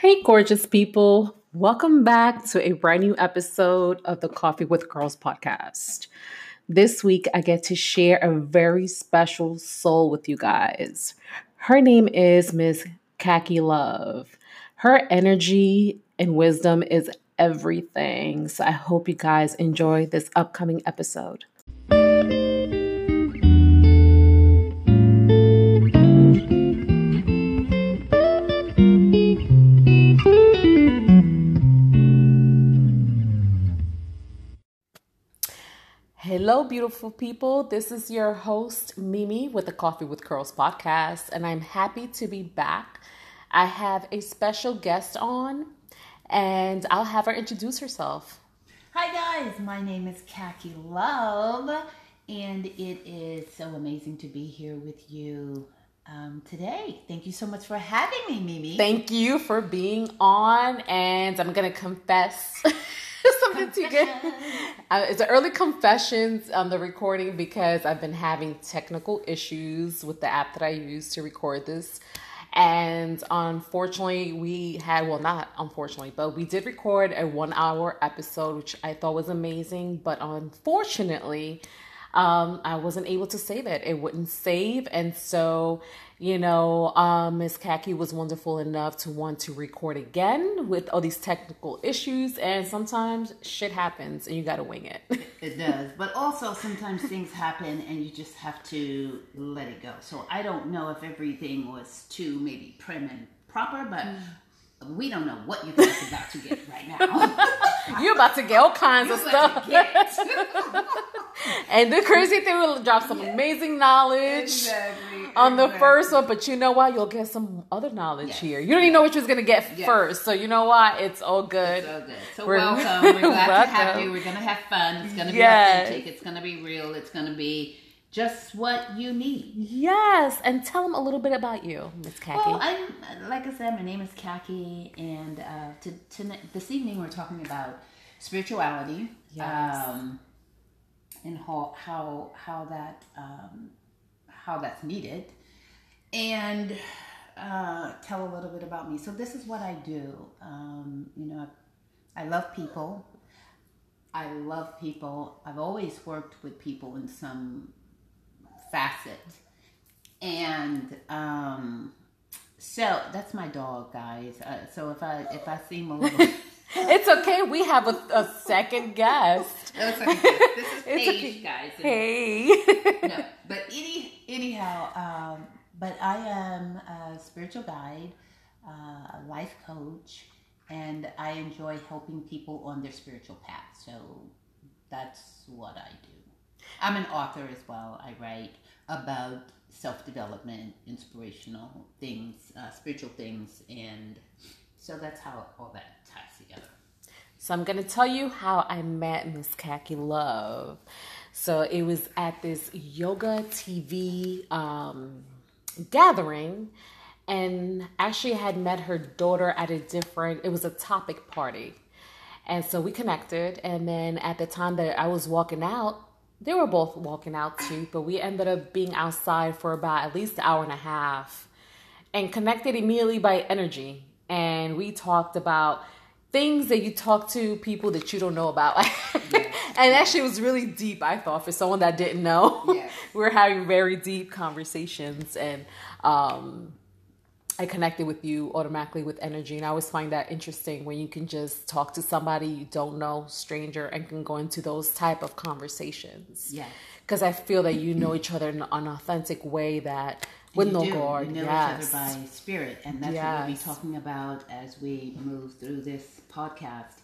Hey, gorgeous people. Welcome back to a brand new episode of the Coffee with Curls podcast. This week, I get to share a very special soul with you guys. Her name is Miss Kaki Love. Her energy and wisdom is everything. So I hope you guys enjoy this upcoming episode. Hello, beautiful people. This is your host, Mimi, with the Coffee with Curls podcast, and I'm happy to be back. I have a special guest on, and I'll have her introduce herself. Hi, guys. My name is Kaki Love, and it is so amazing to be here with you um, today. Thank you so much for having me, Mimi. Thank you for being on, and I'm going to confess. something too good. Uh, it's an early confessions on the recording because I've been having technical issues with the app that I use to record this. And unfortunately, we had, well, not unfortunately, but we did record a one hour episode, which I thought was amazing. But unfortunately, um, I wasn't able to save it. It wouldn't save. And so you know, um, Miss Kaki was wonderful enough to want to record again with all these technical issues, and sometimes shit happens and you gotta wing it. it does, but also sometimes things happen and you just have to let it go. So I don't know if everything was too maybe prim and proper, but. Mm we don't know what you guys are about to get right now. You're about to get all kinds You're of stuff. and the crazy thing will drop some amazing knowledge exactly, on the exactly. first one, but you know what? You'll get some other knowledge yes. here. You don't even know what you're gonna get yes. first, so you know what? It's all good. It's all good. So we're, welcome. We're glad welcome. to have you. We're gonna have fun. It's gonna be yes. authentic. It's gonna be real. It's gonna be just what you need. Yes, and tell them a little bit about you, Miss Kaki. Well, I'm like I said, my name is Kaki, and uh, to, to, this evening we're talking about spirituality. Yes. Um, and how how how that um, how that's needed, and uh, tell a little bit about me. So this is what I do. Um, you know, I love people. I love people. I've always worked with people in some facet. And um, so that's my dog, guys. Uh, so if I if I seem a little. it's okay. We have a, a second guest. no, second guest. This is Paige, okay. guys. Hey. no, but any anyhow, um, but I am a spiritual guide, uh, a life coach, and I enjoy helping people on their spiritual path. So that's what I do. I'm an author as well. I write about self development, inspirational things, uh, spiritual things, and so that's how all that ties together. So I'm gonna tell you how I met Miss Kaki Love. So it was at this yoga TV um, gathering, and actually I had met her daughter at a different. It was a topic party, and so we connected. And then at the time that I was walking out, they were both walking out too, but we ended up being outside for about at least an hour and a half and connected immediately by energy. And we talked about things that you talk to people that you don't know about. and actually, it was really deep, I thought, for someone that didn't know. We were having very deep conversations. And, um, I connected with you automatically with energy. And I always find that interesting when you can just talk to somebody you don't know, stranger, and can go into those type of conversations. Yeah. Because I feel that you know each other in an authentic way that with no guard. You know yes. each other by spirit. And that's yes. what we'll be talking about as we move through this podcast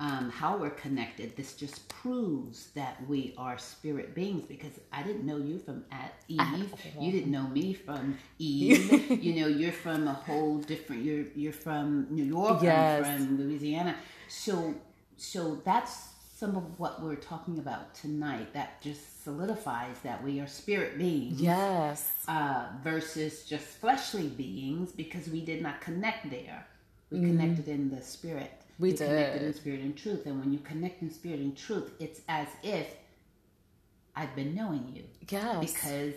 um, how we're connected. This just proves that we are spirit beings because I didn't know you from at Eve. You didn't know me from Eve. you know, you're from a whole different. You're you're from New York. Yes. I'm from Louisiana. So so that's some of what we're talking about tonight. That just solidifies that we are spirit beings. Yes. Uh, versus just fleshly beings because we did not connect there. We mm. connected in the spirit. We did. connected in spirit and truth. And when you connect in spirit and truth, it's as if I've been knowing you. Yes. Because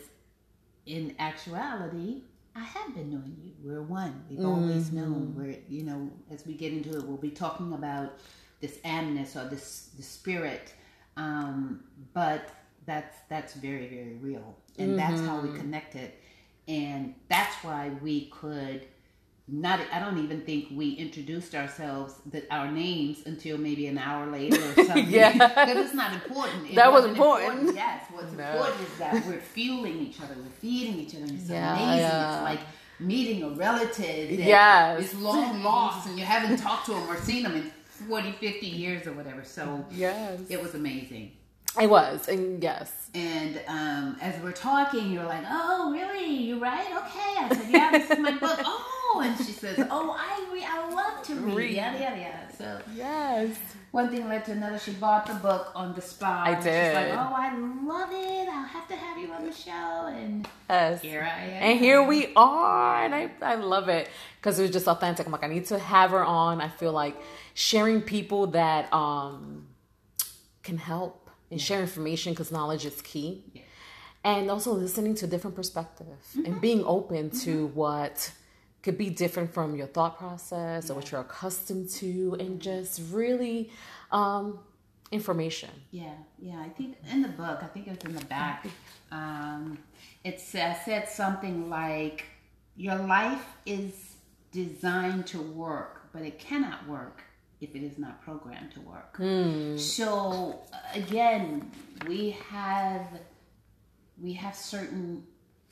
in actuality, I have been knowing you. We're one. We've mm-hmm. always known. We're, you know, as we get into it, we'll be talking about this animus or this the spirit. Um, but that's that's very very real, and mm-hmm. that's how we mm-hmm. connected, and that's why we could not i don't even think we introduced ourselves that our names until maybe an hour later or something yeah because it's not important it that was important. important. yes what's no. important is that we're fueling each other we're feeding each other it's yeah, amazing yeah. it's like meeting a relative Yeah, it's long lost and you haven't talked to them or seen them in 40 50 years or whatever so yes it was amazing it was, and yes. And um, as we're talking, you're like, "Oh, really? You right? Okay." I said, "Yeah, this is my book." Oh, and she says, "Oh, I re- I love to read." read. Yada yada yada. So yes. One thing led to another. She bought the book on the spot. I did. She's like, "Oh, I love it. I'll have to have you on the show." And yes. here I am. And here we are, and I I love it because it was just authentic. I'm like, I need to have her on. I feel like sharing people that um can help and share information because knowledge is key. Yeah. And also listening to different perspectives mm-hmm. and being open mm-hmm. to what could be different from your thought process yeah. or what you're accustomed to, and just really um, information. Yeah, yeah. I think in the book, I think it's in the back. Um, it said, said something like, "Your life is designed to work, but it cannot work if it is not programmed to work. Mm. So again, we have we have certain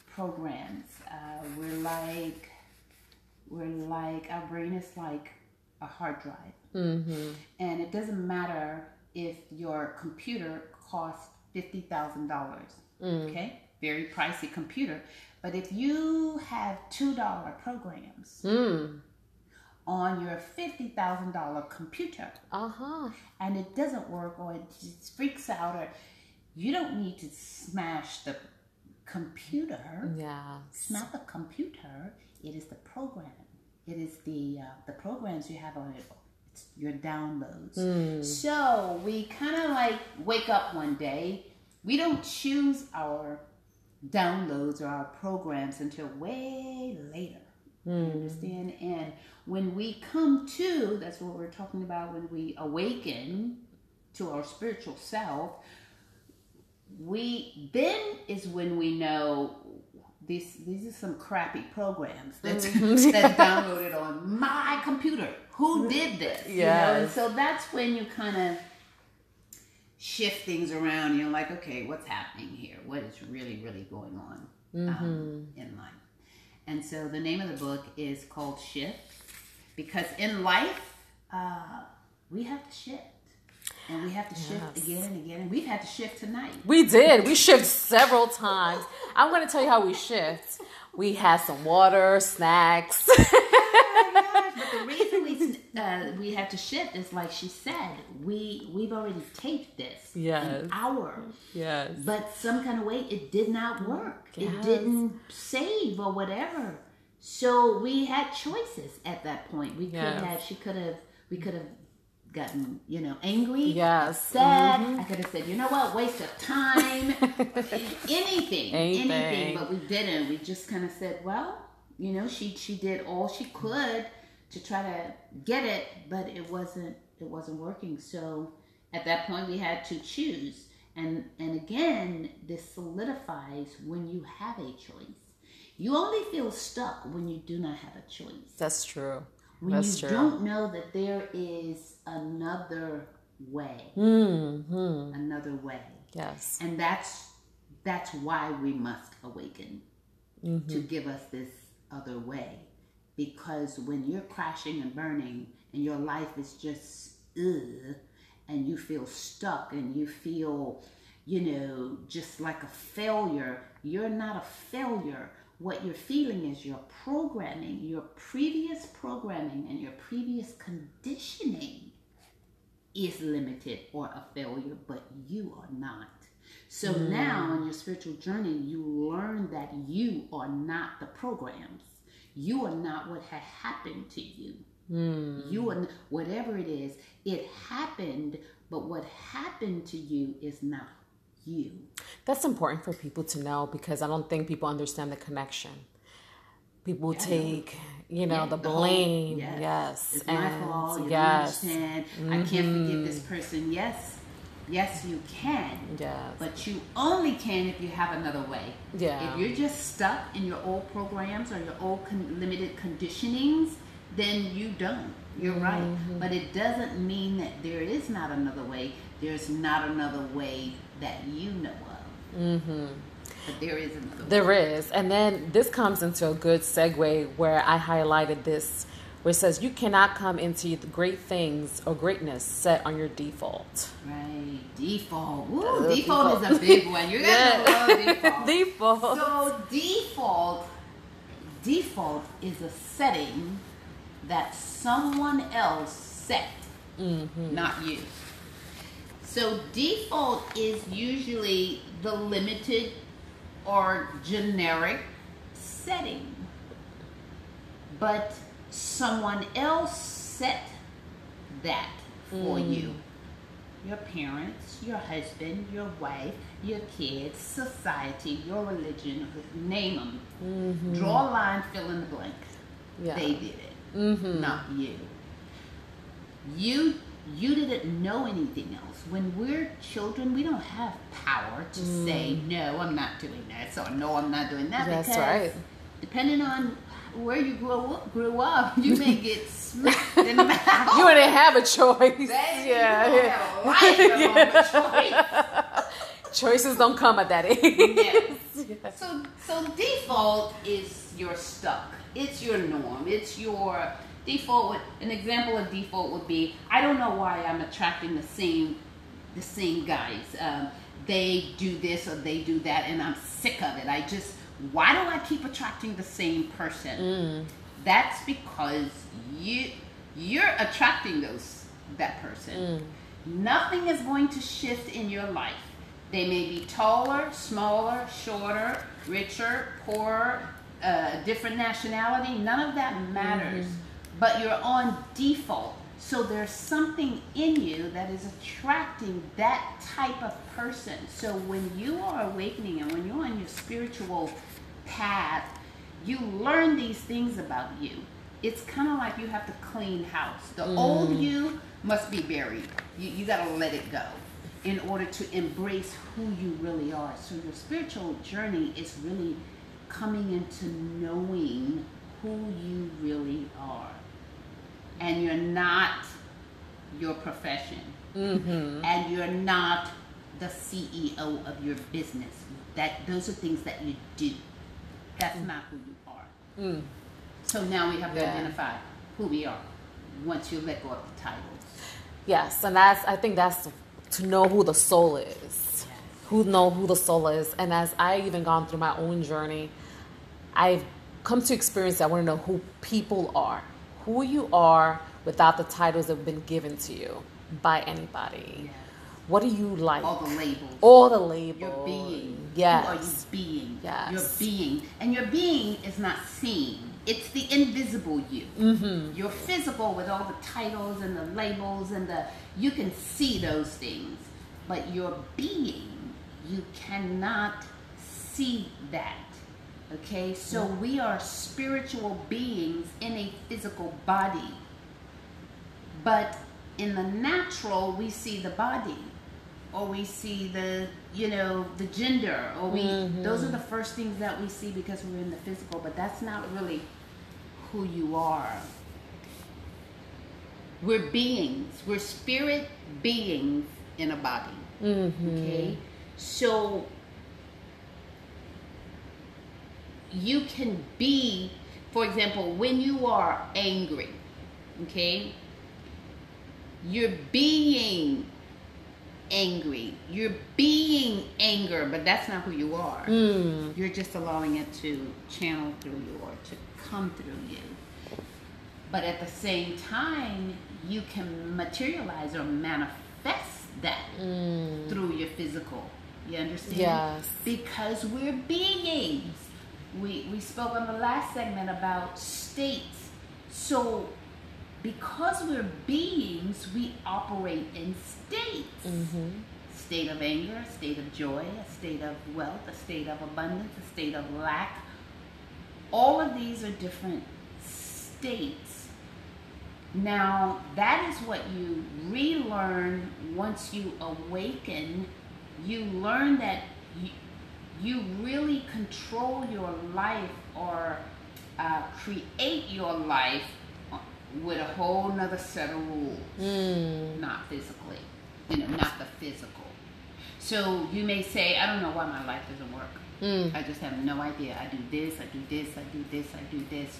programs. Uh, we're like we're like our brain is like a hard drive, mm-hmm. and it doesn't matter if your computer costs fifty thousand dollars. Mm. Okay, very pricey computer, but if you have two dollar programs. Mm on your $50,000 computer. Uh-huh. And it doesn't work or it just freaks out or you don't need to smash the computer. Yeah. It's not the computer, it is the program. It is the uh, the programs you have on it. It's your downloads. Mm. So we kind of like wake up one day. We don't choose our downloads or our programs until way later. Mm. understand? And when we come to, that's what we're talking about, when we awaken to our spiritual self, we then is when we know these these are some crappy programs that's mm-hmm. that's downloaded on my computer. Who did this? Yeah. You know? And so that's when you kind of shift things around. You're like, okay, what's happening here? What is really, really going on um, mm-hmm. in life? And so the name of the book is called Shift because in life, uh, we have to shift. And we have to yes. shift again and again. And we've had to shift tonight. We did. We shift several times. I'm going to tell you how we shift. We had some water, snacks. oh but the reason we uh, we had to shift is like she said, we we've already taped this yes. an hour. Yes. But some kind of way it did not work. Yes. It didn't save or whatever. So we had choices at that point. We yes. could have she could have we could have gotten, you know, angry, yes. sad. Mm-hmm. I could have said, you know what, waste of time, anything, anything, anything, but we didn't. We just kind of said, well, you know, she she did all she could to try to get it, but it wasn't it wasn't working. So at that point, we had to choose. And and again, this solidifies when you have a choice. You only feel stuck when you do not have a choice. That's true. When That's you true. don't know that there is another way. Mm-hmm. Another way. Yes. And that's that's why we must awaken mm-hmm. to give us this other way because when you're crashing and burning and your life is just ugh, and you feel stuck and you feel you know just like a failure you're not a failure what you're feeling is your programming your previous programming and your previous conditioning is limited or a failure but you are not so mm. now on your spiritual journey you learn that you are not the programs you are not what had happened to you. Mm. You are whatever it is. It happened, but what happened to you is not you. That's important for people to know because I don't think people understand the connection. People Yeah. take you know Yeah, the the whole- blame yes. yes, It's my fault. You yes understand. I can't forgive this person. Yes, yes, you can. yes But you only can if you have another way. Yeah. If you're just stuck in your old programs or your old con- limited conditionings, then you don't. You're right. Mm-hmm. But it doesn't mean that there is not another way. There's not another way that you know of. Mm-hmm. But there is another way. There is. And then this comes into a good segue where I highlighted this, where it says, You cannot come into the great things or greatness set on your default. Right. Default. Woo, Uh, default, default. is a big one. You're gonna love default. default. So default default is a setting that someone else set, not you. So default is usually the limited or generic setting. But someone else set that for mm. you your parents, your husband, your wife, your kids, society, your religion, name them. Mm-hmm. Draw a line, fill in the blank. Yeah. They did it, mm-hmm. not you. You you didn't know anything else. When we're children, we don't have power to mm. say no, I'm not doing this, or no, I'm not doing that. That's because right. Depending on where you grew up, grew up, you may get smacked in the mouth. You didn't have a choice. Baby, yeah. you don't have a right to choice. Choices don't come at that age. Yes. Yes. So, so default is you're stuck. It's your norm. It's your default. Would, an example of default would be I don't know why I'm attracting the same, the same guys. Um, they do this or they do that, and I'm sick of it. I just why do I keep attracting the same person? That's because you you're attracting those that person. Nothing is going to shift in your life. They may be taller, smaller, shorter, richer, poorer, uh, different nationality. None of that matters. But you're on default. So there's something in you that is attracting that type of person. So when you are awakening and when you're on your spiritual path, you learn these things about you. It's kind of like you have to clean house. The mm. old you must be buried. You, you got to let it go in order to embrace who you really are. So your spiritual journey is really coming into knowing who you really are. And you're not your profession. Mm-hmm. And you're not the CEO of your business. That those are things that you do. That's mm. not who you are. Mm. So now we have to Yeah. identify who we are once you let go of the titles. Yes, and that's I think that's to know who the soul is. Who know who the soul is. And as I even gone through my own journey, I've come to experience that I want to know who people are. Who you are without the titles that have been given to you by anybody. Yes. What do you like? All the labels. All the labels. Your being. Yes. Who are you being? Yes. Your being. And your being is not seen. It's the invisible you. Mm-hmm. Your physical with all the titles and the labels and the you can see those things. But your being, you cannot see that. Okay? So we are spiritual beings in a physical body. But in the natural, we see the body, or we see the, you know, the gender, or we. Mm-hmm. Those are the first things that we see because we're in the physical. But that's not really who you are. We're beings. We're spirit beings in a body. Mm-hmm. Okay, so you can be, for example, when you are angry. Okay, you're being angry. You're being anger, but that's not who you are. Hmm. You're just allowing it to channel through you or to come through you. But at the same time, you can materialize or manifest that hmm. through your physical. You understand? Yes. Because we're beings. We, we spoke on the last segment about states. So because we're beings, we operate in states. Mm-hmm. State of anger, a state of joy, a state of wealth, a state of abundance, a state of lack. all of these are different states. Now, that is what you relearn once you awaken. You learn that you, really control your life or uh, create your life with a whole nother set of rules, Mm. not physically, you know, not the physical. So you may say, I don't know why my life doesn't work. Mm. I just have no idea. I do this, I do this, I do this, I do this.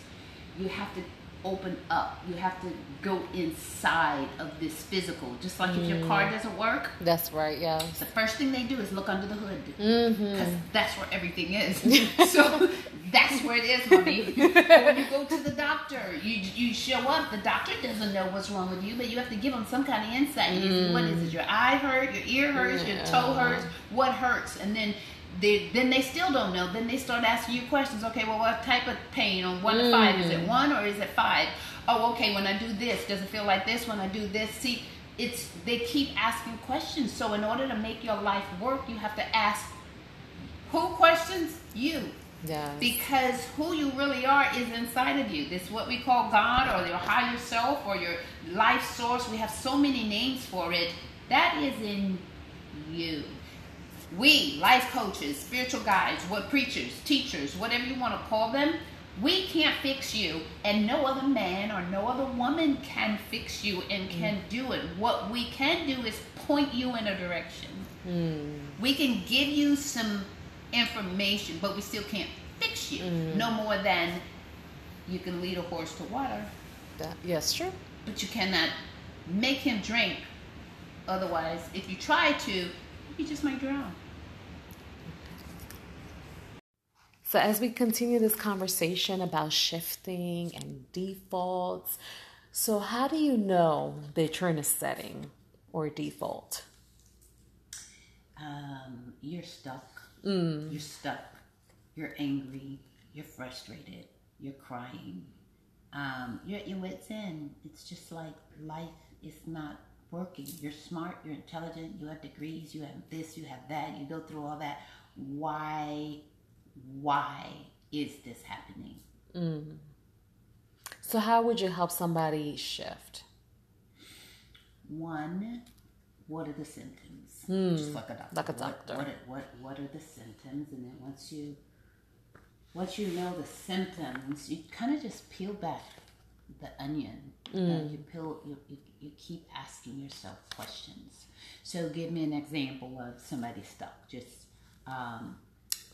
You have to open up. You have to go inside of this physical. Just like if your car doesn't work, That's right. Yeah. the first thing they do is look under the hood. Mm-hmm. Because that's where everything is. so that's where it is, mommy. when you go to the doctor, you you show up. The doctor doesn't know what's wrong with you, but you have to give them some kind of insight. You- What is it? Your eye hurt? Your ear hurts? Your toe hurts? What hurts? And then they then they still don't know. Then they start asking you questions. Okay, well, what type of pain on one to five? Is it one or is it five? Oh, okay. When I do this, does it feel like this? When I do this, see, it's they keep asking questions. So in order to make your life work, you have to ask who questions you Yeah. because who you really are is inside of you. This is what we call God or your higher self or your life source. We have so many names for it. That is in you. We, life coaches, spiritual guides, what preachers, teachers, whatever you want to call them, we can't fix you, and no other man or no other woman can fix you and can do it. What we can do is point you in a direction. Mm. We can give you some information, but we still can't fix you. No more than you can lead a horse to water, That, yes, true. but you cannot make him drink. Otherwise, if you try to, you just might drown. So, as we continue this conversation about shifting and defaults, so how do you know that you're in a setting or a default? Um, you're stuck. You're stuck. You're angry. You're frustrated. You're crying. Um, you're at your wits' end. It's just like life is not working. You're smart. You're intelligent. You have degrees. You have this. You have that. You go through all that. Why? Why is this happening? So, how would you help somebody shift? One, what are the symptoms? Just like a doctor. like a What- doctor. What, what, what, are the symptoms? And then once you once you know the symptoms, you kind of just peel back the onion. Uh, you peel. You, you, you keep asking yourself questions. So, give me an example of somebody stuck. Just um,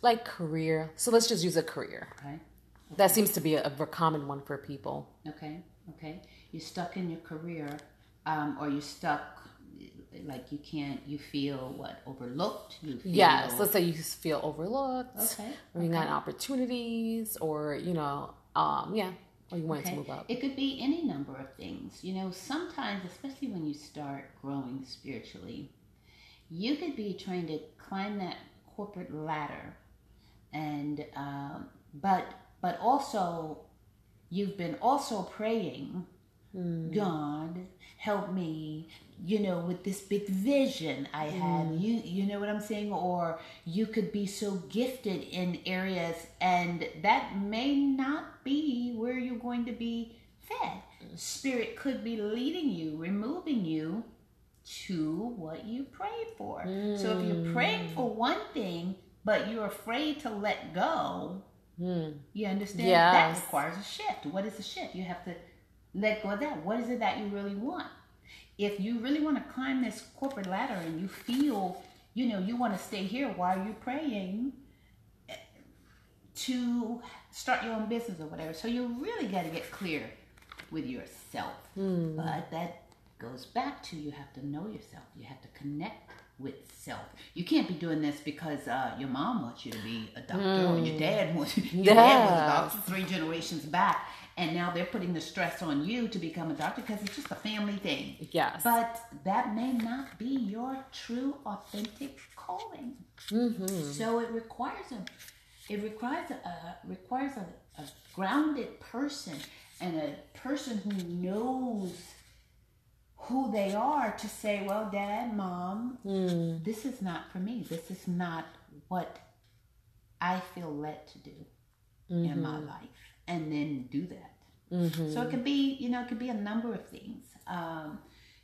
Like career. So, let's just use a career. okay. That seems to be a, a common one for people. Okay, okay. You're stuck in your career, um, or you're stuck like you can't. You feel what overlooked. You feel, Yes, let's say you feel overlooked, Okay, you got opportunities, or you know, um, yeah, or you wanted to Okay. move up. It could be any number of things. You know, sometimes, especially when you start growing spiritually, you could be trying to climb that corporate ladder, and um, but but also you've been also praying, God help me. You know, with this big vision I have, mm. you you know what I'm saying, or you could be so gifted in areas, and that may not be where you're going to be fed. Spirit could be leading you, removing you to what you prayed for. So if you're praying for mm. one thing, but you're afraid to let go, mm. you understand? That requires a shift. What is a shift? You have to let go of that. What is it that you really want? If you really want to climb this corporate ladder and you feel, you know, you want to stay here while you're praying eh, to start your own business or whatever. So you really got to get clear with yourself. But that goes back to you have to know yourself. You have to connect with self. You can't be doing this because uh, your mom wants you to be a doctor or your dad wants your dad was a doctor three generations back, and now they're putting the stress on you to become a doctor because it's just a family thing. Yes. But that may not be your true, authentic calling. So it requires a, it requires a, requires a, a grounded person and a person who knows who they are to say, well, dad, mom, this is not for me. This is not what I feel led to do. mm-hmm. in my life and then do that. Mm-hmm. So it could be, you know, it could be a number of things. Um,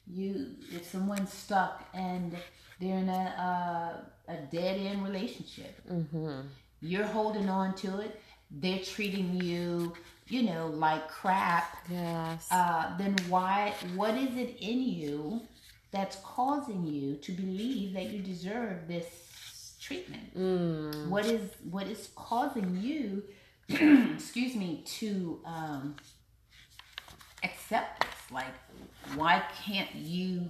you, if someone's stuck and they're in a a, a dead end relationship, mm-hmm. you're holding on to it. They're treating you, you know, like crap. Yes. Uh, then why? What is it in you that's causing you to believe that you deserve this treatment? Mm. What is what is causing you? excuse me to um, accept this. Like, why can't you?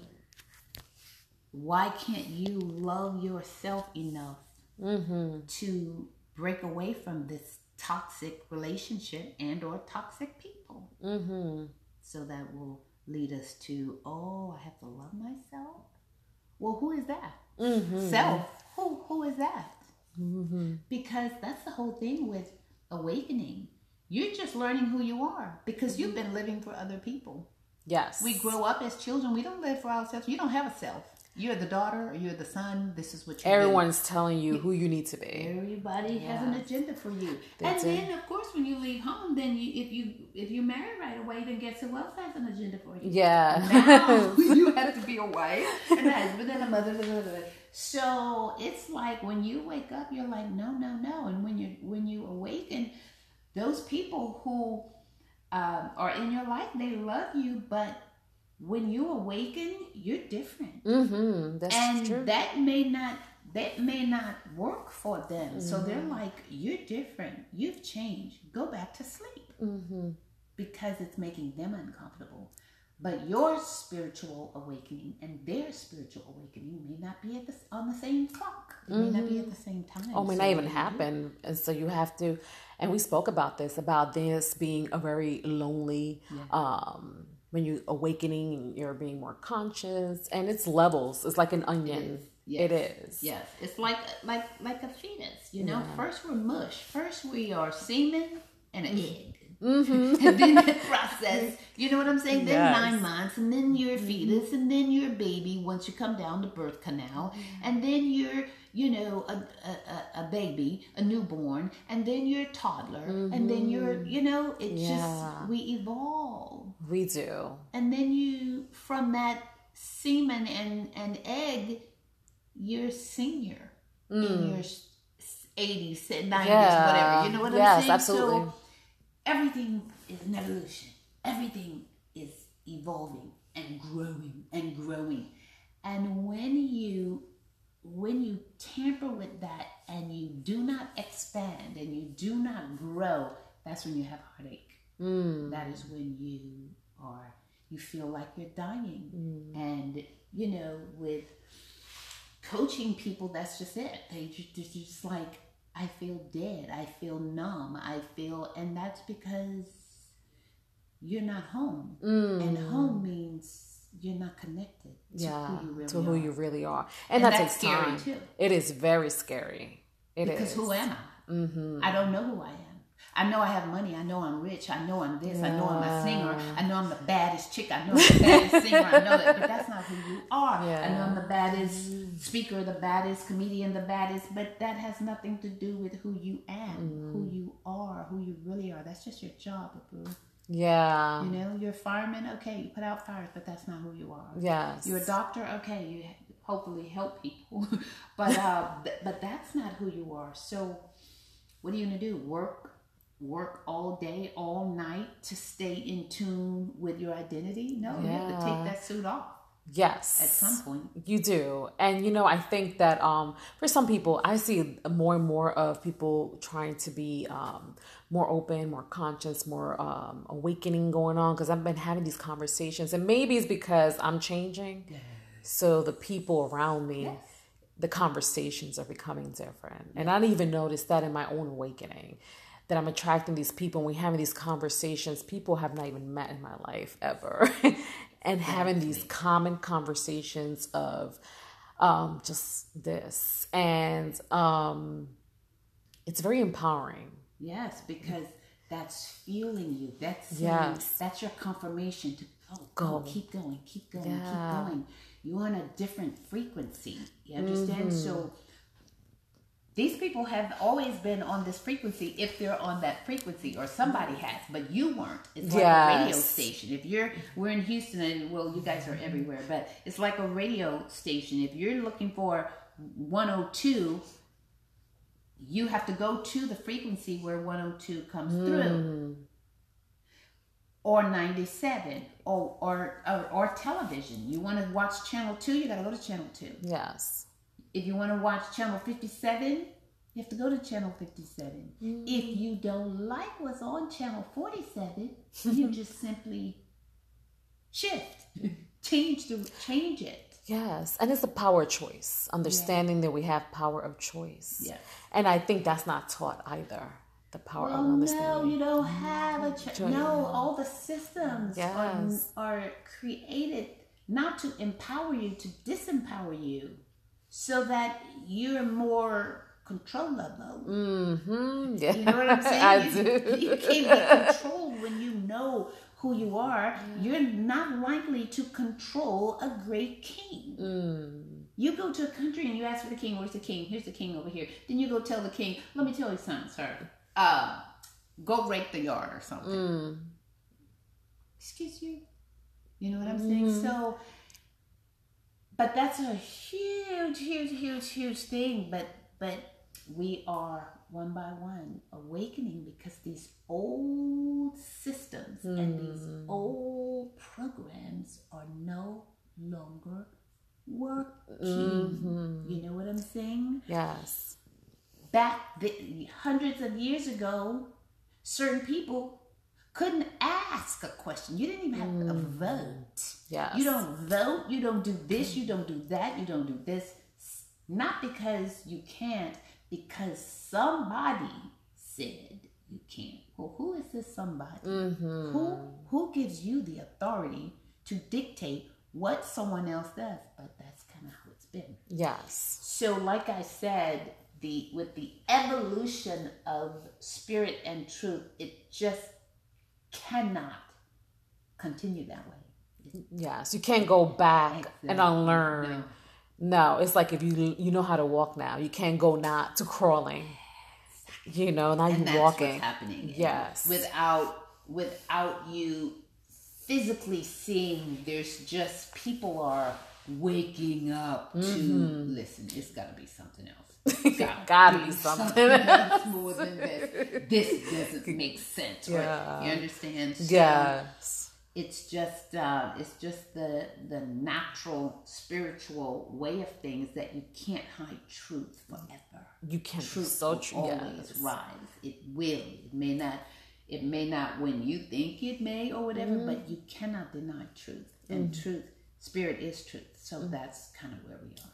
Why can't you love yourself enough mm-hmm. to break away from this toxic relationship and or toxic people? Mm-hmm. So that will lead us to, oh, I have to love myself. Well, who is that? Mm-hmm. Self. Who who is that? Mm-hmm. Because that's the whole thing with awakening you're just learning who you are because you've been living for other people. Yes. We grow up as children. We don't live for ourselves. You don't have a self. You're the daughter or you're the son. This is what you Everyone's telling you who you need to be. Everybody yeah. has an agenda for you. That's and then of course when you leave home, then you if you if you marry right away, then guess who else has an agenda for you? Yeah. Now you have to be a wife and a husband and a mother. Blah, blah, blah. So it's like when you wake up, you're like, no, no, no. And when you when you awaken, those people who um, are in your life, they love you, but when you awaken, you're different. Mm-hmm, that's and true. that may not that may not work for them. Mm-hmm. So they're like, "You're different. You've changed. Go back to sleep," mm-hmm. because it's making them uncomfortable. But your spiritual awakening and their spiritual awakening may not be at the, on the same clock. It may not be at the same time. Oh, may so not even happen. And so you have to and we spoke about this about this being a very lonely yeah. um when you're awakening you're being more conscious and it's levels it's like an onion Yes. It is. Yes, it's like like like a fetus. You know, yeah. first we're mush. First we are semen and an egg. Mm-hmm. and then the process, you know what I'm saying? Then nine months, and then you're a fetus, mm-hmm. and then you're baby once you come down the birth canal, mm-hmm. and then you're you know, a, a, a baby, a newborn, and then you're a toddler, mm-hmm. and then you're, mm-hmm. you know, it yeah. just, we evolve. We do. And then you, from that semen and, and egg, you're senior mm. in your 80s, 90s, yeah. whatever. You know what yes, I'm saying? Yes, absolutely. So everything is an evolution. Everything is evolving and growing and growing. And when you when you tamper with that and you do not expand and you do not grow, that's when you have heartache. Mm. That is when you are, you feel like you're dying. Mm. And, you know, with coaching people, that's just it. They just, just like, I feel dead. I feel numb. I feel, and that's because you're not home. Mm. And home means you're not connected to yeah, who you really to who are. you really are, and, and that takes time. Too. It is very scary. It because is. who am I? Mm-hmm. I don't know who I am. I know I have money. I know I'm rich. I know I'm this. Yeah. I know I'm a singer. I know I'm the baddest chick. I know I'm the baddest singer. I know that, but that's not who you are. Yeah. I know I'm the baddest speaker, the baddest comedian, the baddest. But that has nothing to do with who you am, mm. who you are, who you really are. That's just your job, boo. Yeah. You know, you're a fireman, okay, you put out fires, but that's not who you are. Yes. You're a doctor, okay, you hopefully help people, but uh, but that's not who you are. So, what are you gonna do? Work, work all day, all night to stay in tune with your identity? No, yeah. you have to take that suit off. Yes. At some point. You do. And you know, I think that um for some people I see more and more of people trying to be um more open, more conscious, more um awakening going on because I've been having these conversations and maybe it's because I'm changing. Yes. So the people around me yes. the conversations are becoming different. And I didn't even notice that in my own awakening that I'm attracting these people and we having these conversations people have not even met in my life ever. and having these common conversations of um, just this. And um, it's very empowering. Yes, because that's fueling you. That's saying, yes. that's your confirmation to oh, go, keep going, keep going, yeah. keep going. You're on a different frequency. You understand? Mm-hmm. So these people have always been on this frequency if they're on that frequency or somebody has but you weren't. It's like a radio station. If you're we're in houston and well you guys are everywhere but it's like a radio station. If you're looking for 102 you have to go to the frequency where 102 comes hmm. through. Or 97 or, or or or television. You want to watch channel 2 you got to go to channel 2 Yes. If you want to watch channel 57, you have to go to channel 57. Mm-hmm. If you don't like what's on channel 47, you just simply shift, change the change it. Yes, and it's a power choice. Understanding that we have power of choice. Yes. And I think that's not taught either. The power Well, of no, you don't have a ch- Joy. no. All the systems Yes. are, are created not to empower you, to disempower you, so that you're more controllable. Mm-hmm. Yeah. You know what I'm saying? I you, do. you can't be controlled when you know who you are. You're not likely to control a great king. Mm. You go to a country and you ask for the king. Where's the king? Here's the king over here. Then you go tell the king, "Let me tell you something, sir. Uh, go rake the yard or something." Mm. Excuse you. You know what I'm saying? So, but that's a huge, huge, huge, huge thing. But but we are one by one awakening because these old systems and these hmm. old programs are no longer working. Mm-hmm. You know what I'm saying? Yes. back the, hundreds of years ago, certain people couldn't ask a question. You didn't even have a vote. Yes. You don't vote. You don't do this. You don't do that. You don't do this. Not because you can't, because somebody said you can't. Well, who is this somebody? Mm-hmm. Who who gives you the authority to dictate what someone else does? But that's kind of how it's been. Yes. So, like I said, the with the evolution of spirit and truth, it just cannot continue that way. Yes. You can't go back and unlearn. No. No, it's like if you you know how to walk now, you can't go not to crawling. You know, now And you're walking. what's happening. Yes. Without without you physically seeing, there's just people are waking up to mm-hmm. listen. It's got to be something else. It's Mm-hmm. Gotta be something else more than this. This doesn't make sense. Right? You understand? So, Yes. it's just uh, it's just the the natural spiritual way of things that you can't hide truth forever. You can't Truth so will true. always Yes. rise. It will. It may not. It may not when you think it may or whatever, Mm-hmm. but you cannot deny truth. And truth, spirit is truth. So Mm-hmm. that's kind of where we are.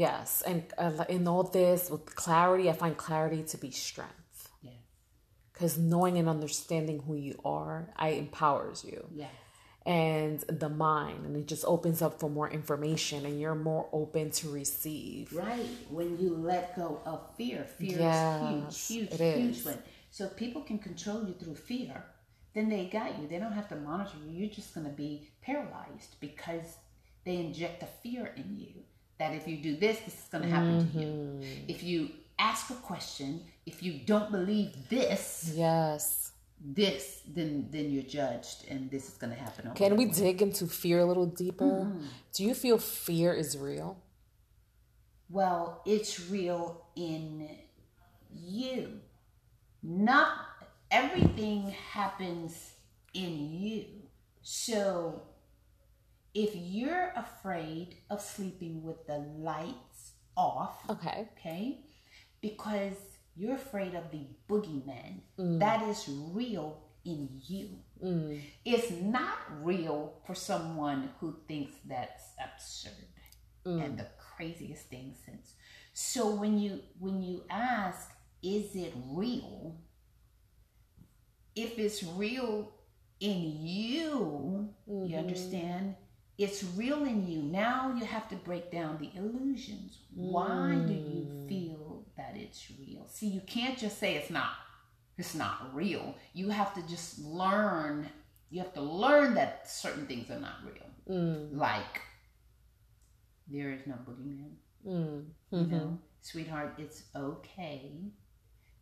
Yes, and uh, in all this with clarity, I find clarity to be strength. Yeah. Because knowing and understanding who you are, I empowers you. Yeah. And the mind, and it just opens up for more information, and you're more open to receive. Right. When you let go of fear, fear Yes, is huge, huge, it huge is. one. So if people can control you through fear, then they got you. They don't have to monitor you. You're just going to be paralyzed because they inject a fear in you that if you do this, this is going to happen to you. Mm-hmm. If you ask a question, if you don't believe this, Yes. this, then then you're judged, and this is going to happen. Can we dig into fear a little deeper? Do you feel fear is real? Well, it's real in you. Not everything happens in you. So if you're afraid of sleeping with the lights off, Okay. okay, because you're afraid of the boogeyman, mm. that is real in you. Mm. It's not real for someone who thinks that's absurd mm. and the craziest thing since. So when you when you ask, is it real? If it's real in you, you mm-hmm. understand? It's real in you. Now you have to break down the illusions. Why do you hmm. feel that it's real? See, you can't just say it's not. It's not real. You have to just learn. You have to learn that certain things are not real. Hmm. Like there is no boogeyman. Mm. You know, mm-hmm. sweetheart, it's okay.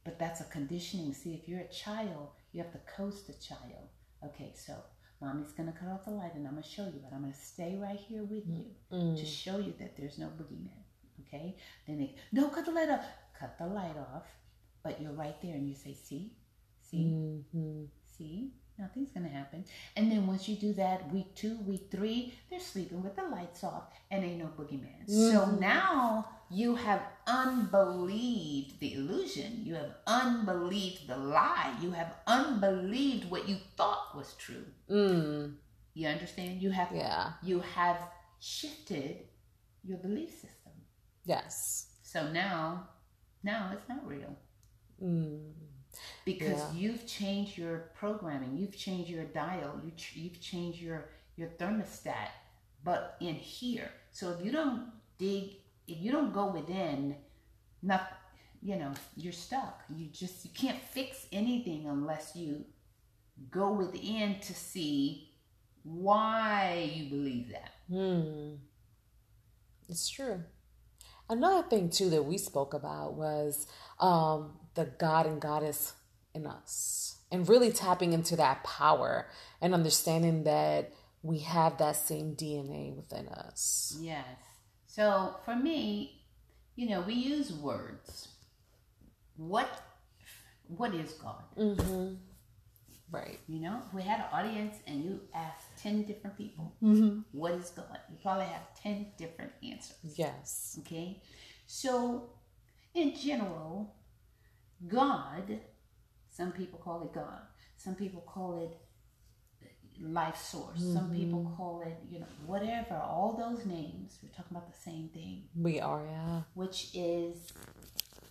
But that's a conditioning. See, if you're a child, you have to coast the child. Okay, so mommy's gonna cut off the light and I'm gonna show you, but I'm gonna stay right here with you Mm. to show you that there's no boogeyman. Okay? Then they no cut the light off. Cut the light off, but you're right there and you say, see, see, hmm see, nothing's gonna happen. And then once you do that, week two, week three, they're sleeping with the lights off and ain't no boogeyman. So Mhm. now you have unbelieved the illusion. You have unbelieved the lie. You have unbelieved what you thought was true. Mm. You understand? You have Yeah. you have shifted your belief system. Yes. So now, now it's not real Mm. because Yeah. you've changed your programming, you've changed your dial, you ch- you've changed your your thermostat. But in here, so if you don't dig, if you don't go within, not you know you're stuck. You just you can't fix anything unless you go within to see why you believe that. Hmm. It's true. Another thing too that we spoke about was um, the God and Goddess in us, and really tapping into that power and understanding that we have that same DNA within us. Yes. So for me, you know, we use words. What what is God? Mm-hmm. Right. You know, if we had an audience and you asked ten different people, Mm-hmm. what is God? You probably have ten different answers. Yes. Okay? So in general, God, some people call it God. Some people call it life source. Some people mm-hmm. call it, you know, whatever. All those names, we're talking about the same thing. We are. Yeah. which is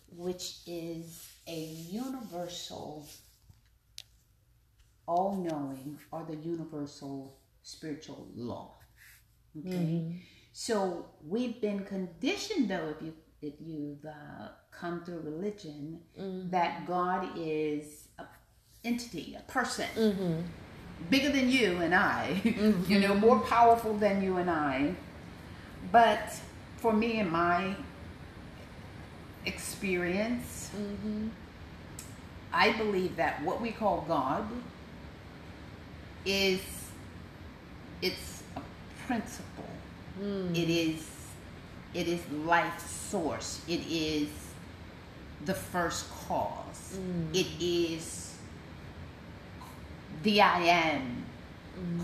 which is a universal all-knowing or the universal spiritual law okay mm-hmm. so we've been conditioned though if you if you've uh, come through religion mm. that god is a entity a person mm-hmm. Bigger than you and i you mm-hmm. know more powerful than you and i but for me and my experience, mm-hmm. I believe that what we call God is it's a principle. Mm. It is it is life source. It is the first cause. Mm. It is the I am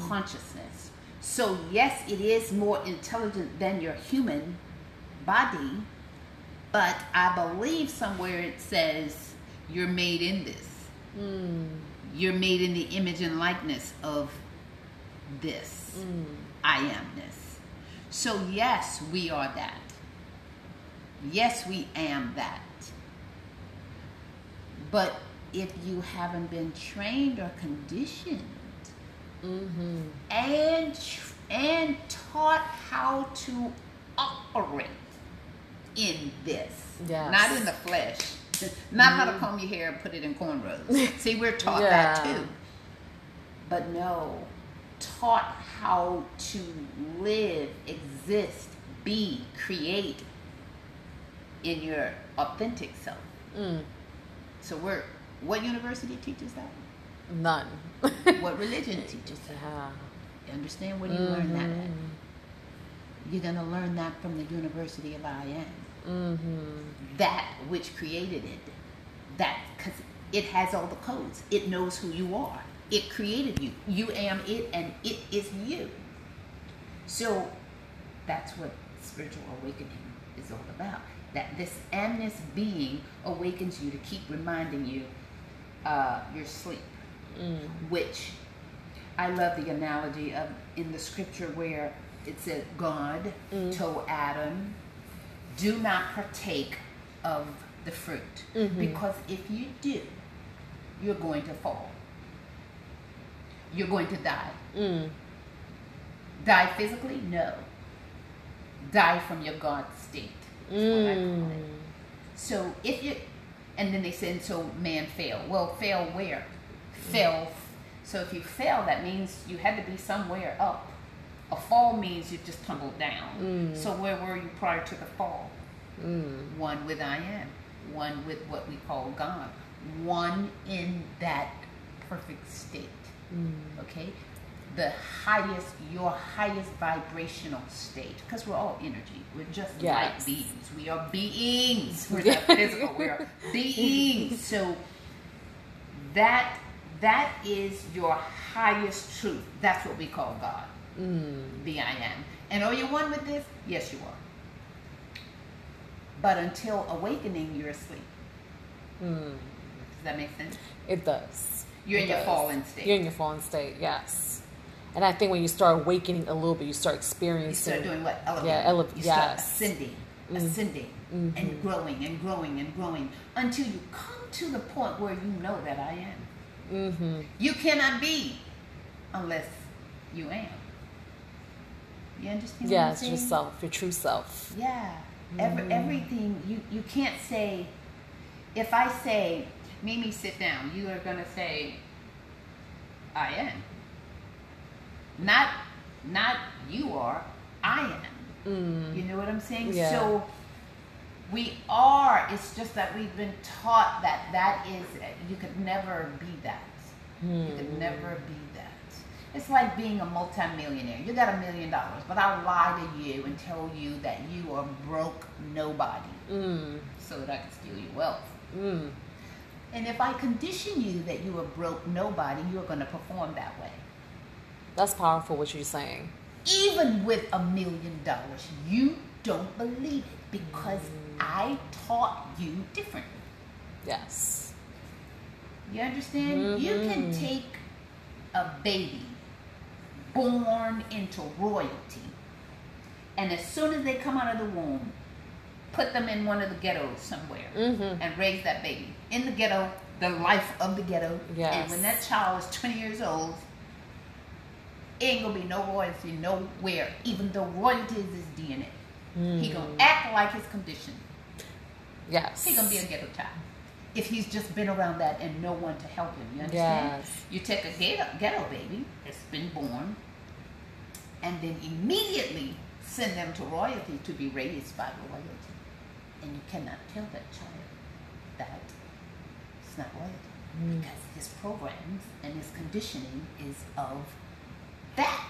consciousness. So yes, it is more intelligent than your human body, but I believe somewhere it says you're made in this. Hmm. You're made in the image and likeness of this hmm. I amness. So yes, we are that. Yes, we am that. But if you haven't been trained or conditioned and and taught how to operate in this, Yes. not in the flesh, not how to comb your hair and put it in cornrows. See, we're taught that too. But no, taught how to live, exist, be, create in your authentic self. Mm. So we're what university teaches that? None. What religion teaches that? yeah. You understand where do you learn that at? Mhm. You're gonna learn that from the University of I Am. Mhm. That which created it. That because it has all the codes. It knows who you are. It created you. You am it, and it is you. So that's what spiritual awakening is all about. That this amness being awakens you to keep reminding you uh, your sleep, Mm. which I love the analogy of in the scripture where it said God told Adam, "Do not partake of the fruit, Mhm. because if you do, you're going to fall. You're going to die. Mm. Die physically? No. Die from your God state. is what I call it. Mm. So if you, and then they said, so man fell. Well, fell where? Fell. So if you fell, that means you had to be somewhere up. A fall means you just tumbled down. Mm. So where were you prior to the fall? mm. one with I am, one with what we call God, one in that perfect state. Mm. Okay? The highest, your highest vibrational state, because we're all energy. We're just yes. light beings. We are beings. We're not physical. We are beings. So that that is your highest truth. That's what we call God. Mm. The I am. And are you one with this? Yes, you are. But until awakening, you're asleep. Mm. Does that make sense? It does. You're it in does. your fallen state. You're in your fallen state, yes. And I think when you start awakening a little bit, you start experiencing. You start doing what? Elevating. Yeah, ele- you yes. ascending, mm-hmm. ascending, mm-hmm. and growing and growing and growing until you come to the point where you know that I am. Mm-hmm. You cannot be unless you am. You understand? Yeah, it's yourself, your true self. Yeah. Every, mm-hmm. everything you you can't say. If I say, Mimi, sit down, you are gonna say, I am. Not not you are. I am. Mm. You know what I'm saying? Yeah. So we are. It's just that we've been taught that that is. You could never be that. Mm. You could hmm. never be that. It's like being a multimillionaire. You got a million dollars, but I'll lie to you and tell you that you are broke nobody, mm. so that I can steal your wealth. Mm. And if I condition you that you are broke nobody, you are going to perform that way. That's powerful. What you're saying. Even with a million dollars, you don't believe it because mm. I taught you differently. Yes. You understand? Mm-hmm. You can take a baby born into royalty, and as soon as they come out of the womb, put them in one of the ghettos somewhere mm-hmm. and raise that baby in the ghetto, the life of the ghetto. Yes. And when that child is 20 years old, ain't gonna be no royalty nowhere, even though royalty is his DNA. Mm. He gonna act like his condition. Yes. He gonna be a ghetto child. If he's just been around that and no one to help him, you understand? Yes. You take a ghetto, ghetto baby that's been born, and then immediately send them to royalty to be raised by royalty, and you cannot tell that child that it's not royalty mm. because his programs and his conditioning is of that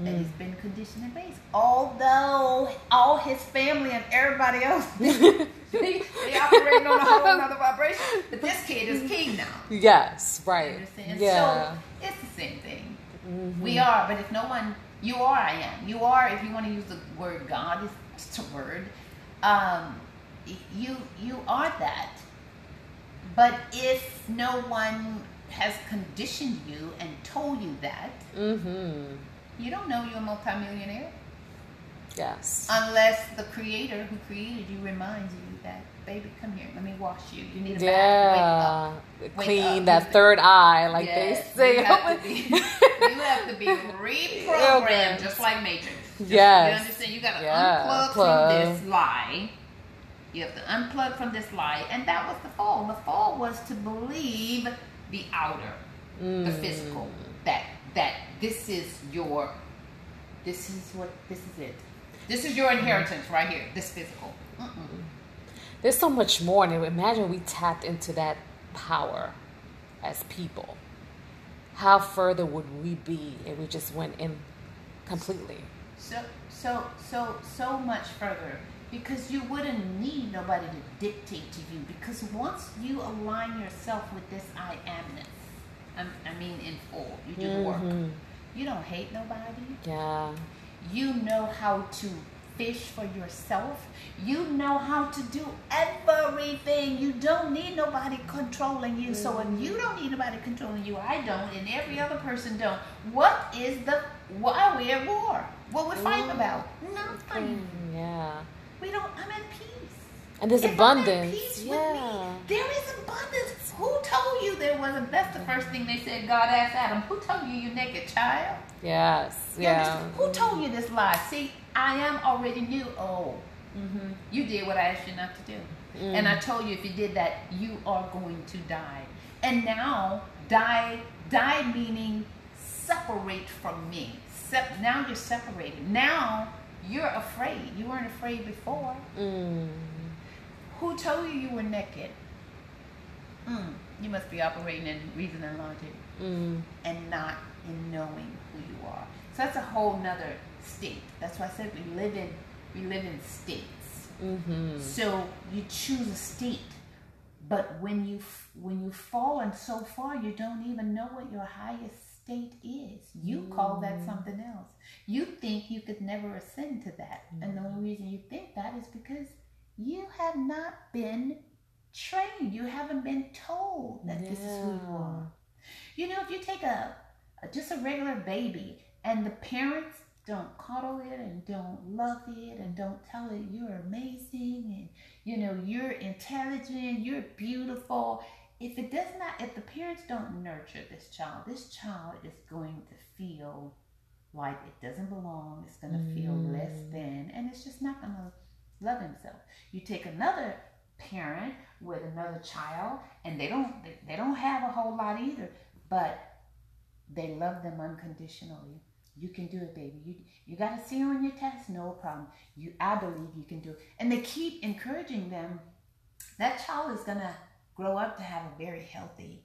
mm. that he's been conditioned and raised. Although all his family and everybody else they, they, operating on a whole other vibration. But this kid is king now. Yes, right. Yeah. So it's the same thing. Mm-hmm. We are, but if no one you are I am. You are if you want to use the word God, it's a word. Um, you you are that. But if no one has conditioned you and told you that, mm-hmm. you don't know you're a multimillionaire. Yes. Unless the creator who created you reminds you that, baby, come here, let me wash you. You need a yeah. Wake up. Wake Clean up. that third eye, like yes. they say. You have, be, you have to be reprogrammed, just like Matrix. Just, yes. You understand? You got to yeah. unplug Plug. from this lie. You have to unplug from this lie. And that was the fall. The fall was to believe the outer, mm. the physical. That that this is your this is what this is it. This is your inheritance right here. This physical. Mm-mm. There's so much more. And imagine we tapped into that power as people. How further would we be if we just went in completely? So so so so much further because you wouldn't need nobody to dictate to you because once you align yourself with this I amness, um, I mean in full, you do mm-hmm. the work. You don't hate nobody. Yeah. You know how to fish for yourself. You know how to do everything. You don't need nobody controlling you. Mm-hmm. So if you don't need nobody controlling you, I don't, and every other person don't. What is the why are we at war? What we're fighting about? Nothing. Yeah. We don't. I'm at peace. And there's if abundance. yeah. Me, there is abundance. Who told you there wasn't? That's the first thing they said. God asked Adam, "Who told you you naked child?" Yes. Yeah. Who told you this lie? See, I am already new. Oh, mm-hmm. you did what I asked you not to do, mm. and I told you if you did that, you are going to die. And now, die, die meaning separate from me. Sep- now you're separated. Now you're afraid. You weren't afraid before. Mm. Who told you you were naked? Mm, you must be operating in reason and logic Mm. and not in knowing who you are. So that's a whole nother state. That's why I said we live in we live in states. Mm-hmm. So you choose a state, but when you f- when you've fallen so far, you don't even know what your highest state is. You call that mm. something else. You think you could never ascend to that, and the only mm. reason you think that is because you have not been trained. You haven't been told that this is who you are. You know, if you take a, a just a regular baby and the parents don't coddle it and don't love it and don't tell it you're amazing and you know you're intelligent, you're beautiful. If it does not, if the parents don't nurture this child, this child is going to feel like it doesn't belong. It's going to feel less mm. than, and it's just not going to love himself. You take another parent with another child, and they don't they, they don't have a whole lot either, but they love them unconditionally. You can do it, baby. You you got a C on your test, no problem. You I believe you can do it, and they keep encouraging them. That child is gonna grow up to have a very healthy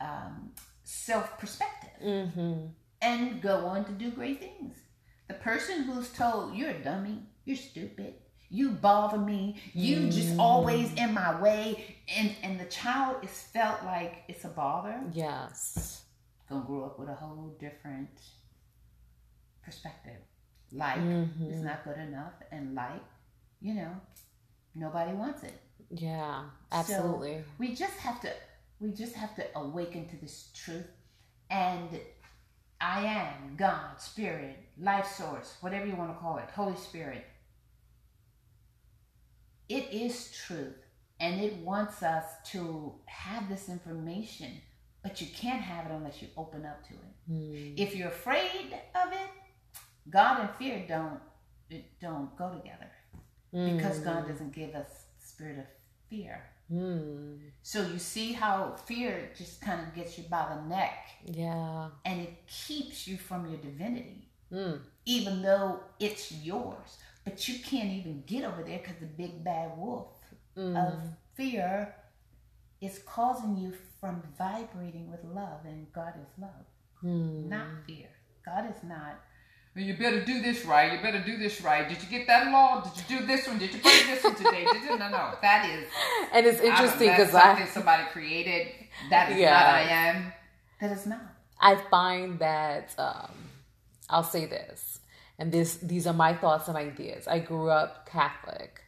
um, self perspective Mm-hmm. and go on to do great things. The person who's told you're a dummy, you're stupid, you bother me, you just always in my way, and and the child is felt like it's a bother, Yes. gonna grow up with a whole different perspective. Like Mhm. it's not good enough, and like you know, nobody wants it. Yeah. Absolutely. So we just have to we just have to awaken to this truth and I am God, Spirit, life source, whatever you want to call it, Holy Spirit. It is truth and it wants us to have this information, but you can't have it unless you open up to it. Mm. If you're afraid of it, God and fear don't don't go together because God doesn't give us spirit of fear. Mm. So you see how fear just kind of gets you by the neck Yeah. and it keeps you from your divinity, Mm. even though it's yours. But you can't even get over there because the big bad wolf Mm. of fear is causing you from vibrating with love, and God is love, Mm. not fear. God is not. You better do this right. You better do this right. Did you get that law? Did you do this one? Did you pray this one today? Did you? No, no. That is And it's interesting because because something I somebody created. That is Yeah. not I am. That is not. I find that um, I'll say this, and this these are my thoughts and ideas. I grew up Catholic,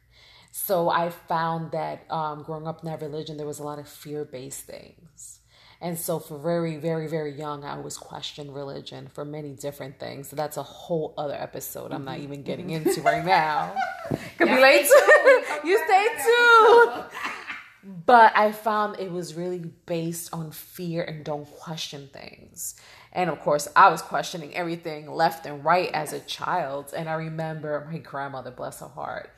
so I found that um, growing up in that religion, there was a lot of fear based things. And so, for very, very, very young, I always questioned religion for many different things. So that's a whole other episode I'm not even getting into right now. Could be late. you stay tuned. But I found it was really based on fear and don't question things. And of course, I was questioning everything left and right as a child. And I remember my grandmother, bless her heart,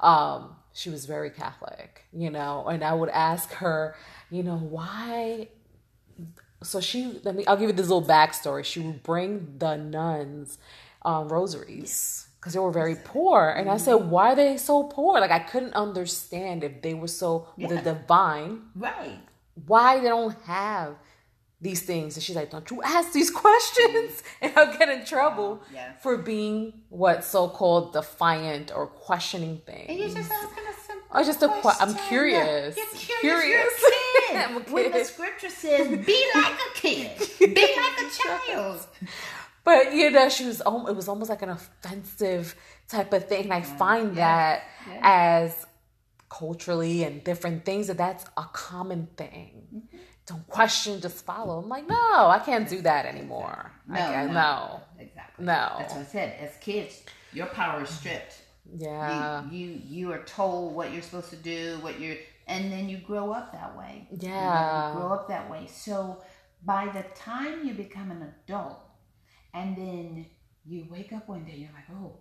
um, she was very Catholic, you know, and I would ask her, you know, why so she let me i'll give you this little backstory. She would bring the nuns um, rosaries. Because they were very poor. And i said why are they so poor? Like i couldn't understand if they were so the divine. Right. why they don't have these things? And she's like don't you ask these questions. And i'll get in trouble Yes. for being what so-called defiant or questioning things And you're just asking simple Oh, just a que- I'm curious. Curious. Curious. You're a kid. I'm a When the scripture says, "Be like a kid, be like a child." But you know, she was. It was almost like an offensive type of thing. And I find that yeah. as culturally and different things that that's a common thing. Mm-hmm. Don't question, just follow. I'm like, no, I can't do that anymore. I No, can't- no. no, Exactly. no. That's what I said. As kids, your power is stripped. Yeah, You, you you are told what you're supposed to do, what you're, and then you grow up that way. Yeah. you grow up that way. So by the time you become an adult, and then you wake up one day, you're like, oh,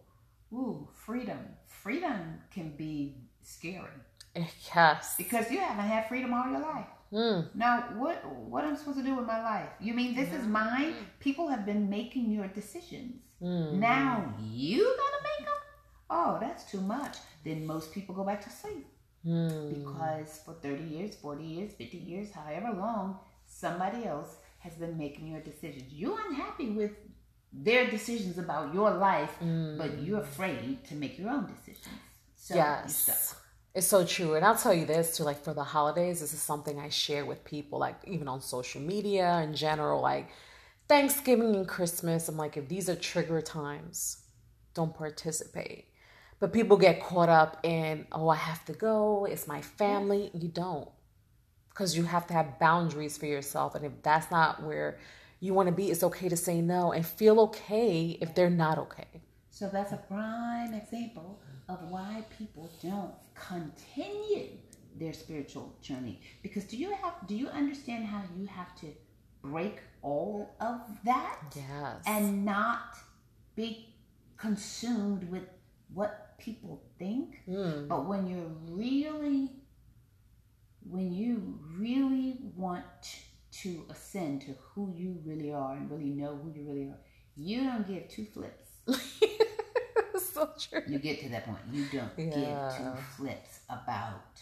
ooh, freedom. Freedom can be scary yes. because you haven't had freedom all your life. Mm. Now, what what I'm supposed to do with my life? You mean this is mine? People have been making your decisions. Mm. Now you gotta make them. Oh, that's too much. Then most people go back to sleep mm. because for 30 years, 40 years, 50 years, however long, somebody else has been making your decisions. You're unhappy with their decisions about your life, mm. but you're afraid to make your own decisions. So yes. It's so true. And I'll tell you this too, like for the holidays, this is something I share with people, like even on social media in general, like Thanksgiving and Christmas. I'm like, if these are trigger times, don't participate. But people get caught up in, oh, I have to go, it's my family. You don't. Because you have to have boundaries for yourself. And if that's not where you want to be, it's okay to say no and feel okay if they're not okay. So that's a prime example of why people don't continue their spiritual journey. Because do you have do you understand how you have to break all of that? Yes. And not be consumed with what people think. Mm. But when you're really when you really want to ascend to who you really are and really know who you really are, you don't give two flips. so true. You get to that point. You don't yeah. give two flips about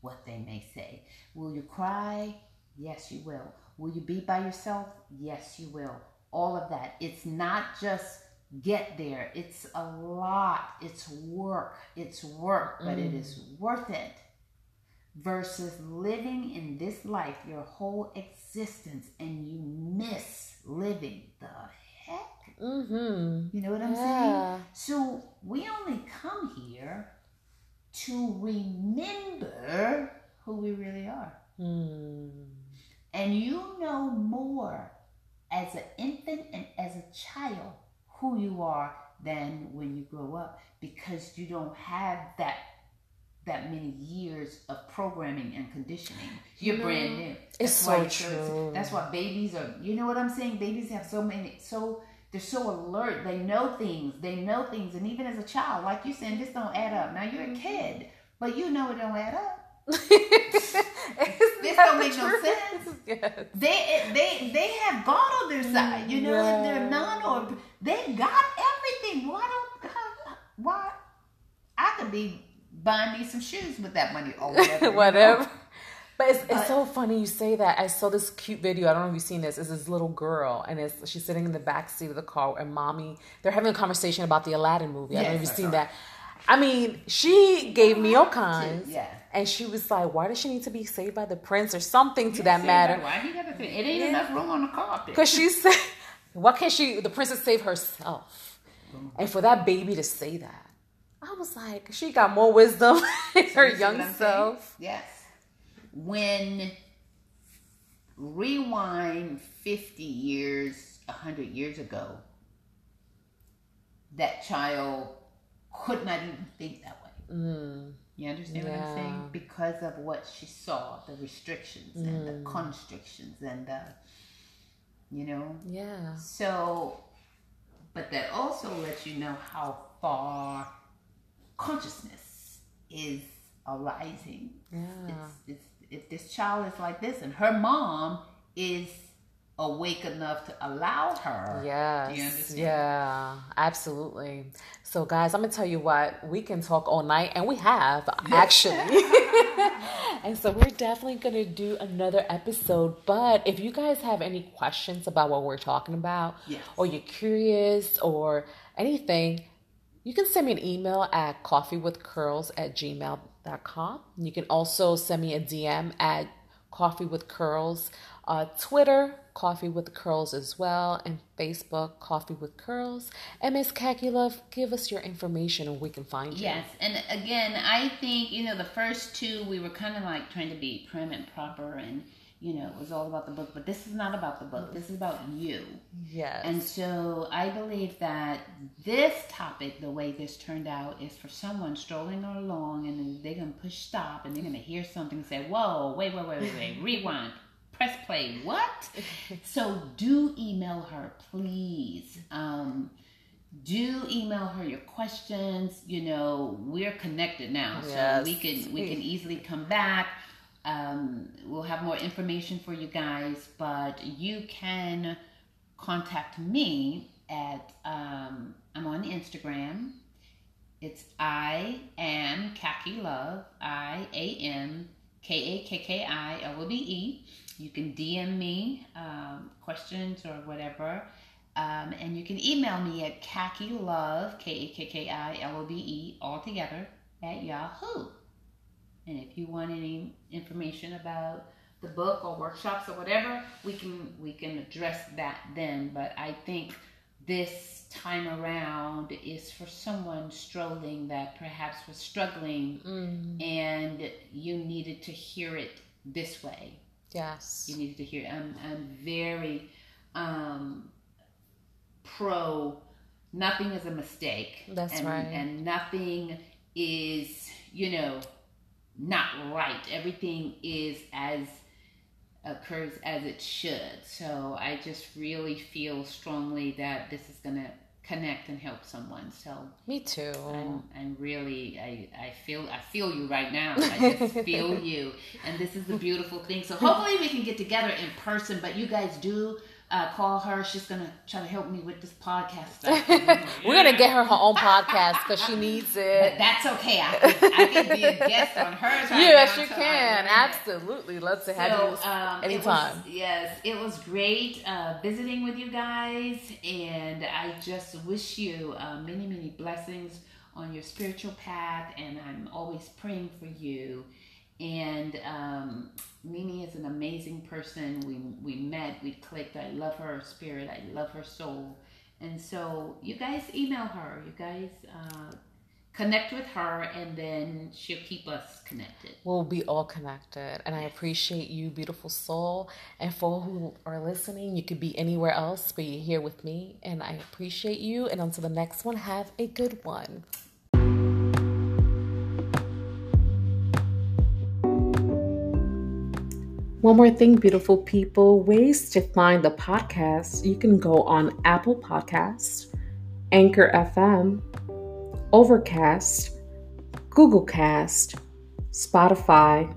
what they may say. Will you cry? Yes, you will. Will you be by yourself? Yes, you will. All of that. It's not just get there. It's a lot. It's work. It's work, but mm. it is worth it versus living in this life your whole existence and you miss living the heck. Mm-hmm. You know what I'm yeah. saying? So we only come here to remember who we really are. Mm. And you know more as an infant and as a child who you are than when you grow up because you don't have that that many years of programming and conditioning. You're mm-hmm. brand new. That's it's so true. That's why babies are. You know what I'm saying? Babies have so many. So they're so alert. They know things. They know things. And even as a child, like you said, this don't add up. Now you're a kid, but you know it don't add up. this don't make no sense. Yes. They they they have God on their side. You know, yeah. they're non or they got everything. Why don't why I could be buying me some shoes with that money or whatever. whatever. But it's, it's so funny you say that. I saw this cute video. I don't know if you've seen this. It's this little girl, and it's she's sitting in the back seat of the car, and mommy they're having a conversation about the Aladdin movie. I don't know if you've seen that. I mean, she gave me all kinds. Yeah. And she was like, "Why does she need to be saved by the prince or something to that matter?" Why he got to It ain't yeah. enough room on the carpet. Because she said, "Why can't she? The princess save herself?" And for that baby to say that, I was like, she got more wisdom in her young self. Yes. When rewind 50 years, 100 years ago, that child could not even think that way. Mm. You understand yeah. what I'm saying? Because of what she saw, the restrictions mm. and the mm. constrictions and the, you know? Yeah. So, but that also lets you know how far consciousness is arising. Yeah. It's, it's, if this child is like this and her mom is awake enough to allow her. Yes. Yeah, absolutely. So, guys, I'm going to tell you what, we can talk all night, and we have actually. and so, we're definitely going to do another episode. But if you guys have any questions about what we're talking about, yes. or you're curious, or anything, you can send me an email at coffeewithcurls at gmail.com. You can also send me a DM at Coffee with Curls, uh, Twitter, Coffee with Curls as well, and Facebook, Coffee with Curls. And Miss Love, give us your information and we can find you. Yes, and again, I think, you know, the first two, we were kind of like trying to be prim and proper and you know, it was all about the book, but this is not about the book. This is about you. Yes. And so I believe that this topic, the way this turned out, is for someone strolling along and they're going to push stop and they're going to hear something and say, whoa, wait, wait, wait, wait, wait, rewind, press play. What? so do email her, please. Um, do email her your questions. You know, we're connected now, so we can we can easily come back um, we'll have more information for you guys, but you can contact me at um, I'm on Instagram. It's I am Kakki Love. I A M K A K K I L O V E. You can DM me um, questions or whatever. Um, and you can email me at kakki love, K A K K I L O V E, all together at Yahoo. And if you want any information about the book or workshops or whatever, we can we can address that then. But I think this time around is for someone strolling that perhaps was struggling Mm. and you needed to hear it this way. Yes. You needed to hear. I'm I'm very um, pro. Nothing is a mistake. That's and, right. And nothing is you know not right. Everything is as occurs as it should. So I just really feel strongly that this is gonna connect and help someone. So Me too. I'm, I'm really I, I feel I feel you right now. I just feel you, and this is the beautiful thing. So hopefully we can get together in person. But you guys do uh, call her. She's gonna try to help me with this podcast stuff. We're gonna get her her own podcast because she needs But it. that's okay. I can, I can be a guest on hers. Right Yes, you can. Absolutely. Love to have you um, anytime. It was, yes, it was great uh, visiting with you guys, and I just wish you uh, many, many blessings on your spiritual path. And I'm always praying for you. And um, Mimi is an amazing person. We we met, we clicked. I love her spirit. I love her soul. And so you guys email her. You guys. Uh, Connect with her, and then she'll keep us connected. We'll be all connected. And I appreciate you, beautiful soul. And for who are listening, you could be anywhere else, but you're here with me. And I appreciate you. And until the next one, have a good one. One more thing, beautiful people ways to find the podcast. You can go on Apple Podcasts, Anchor FM, Overcast, Google Cast, Spotify,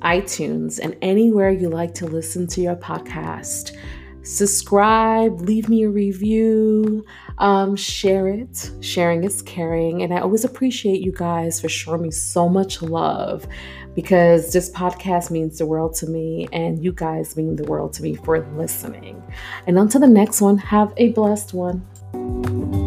iTunes, and anywhere you like to listen to your podcast. Subscribe, leave me a review, um, share it. Sharing is caring. And I always appreciate you guys for showing me so much love because this podcast means the world to me, and you guys mean the world to me for listening. And until the next one, have a blessed one.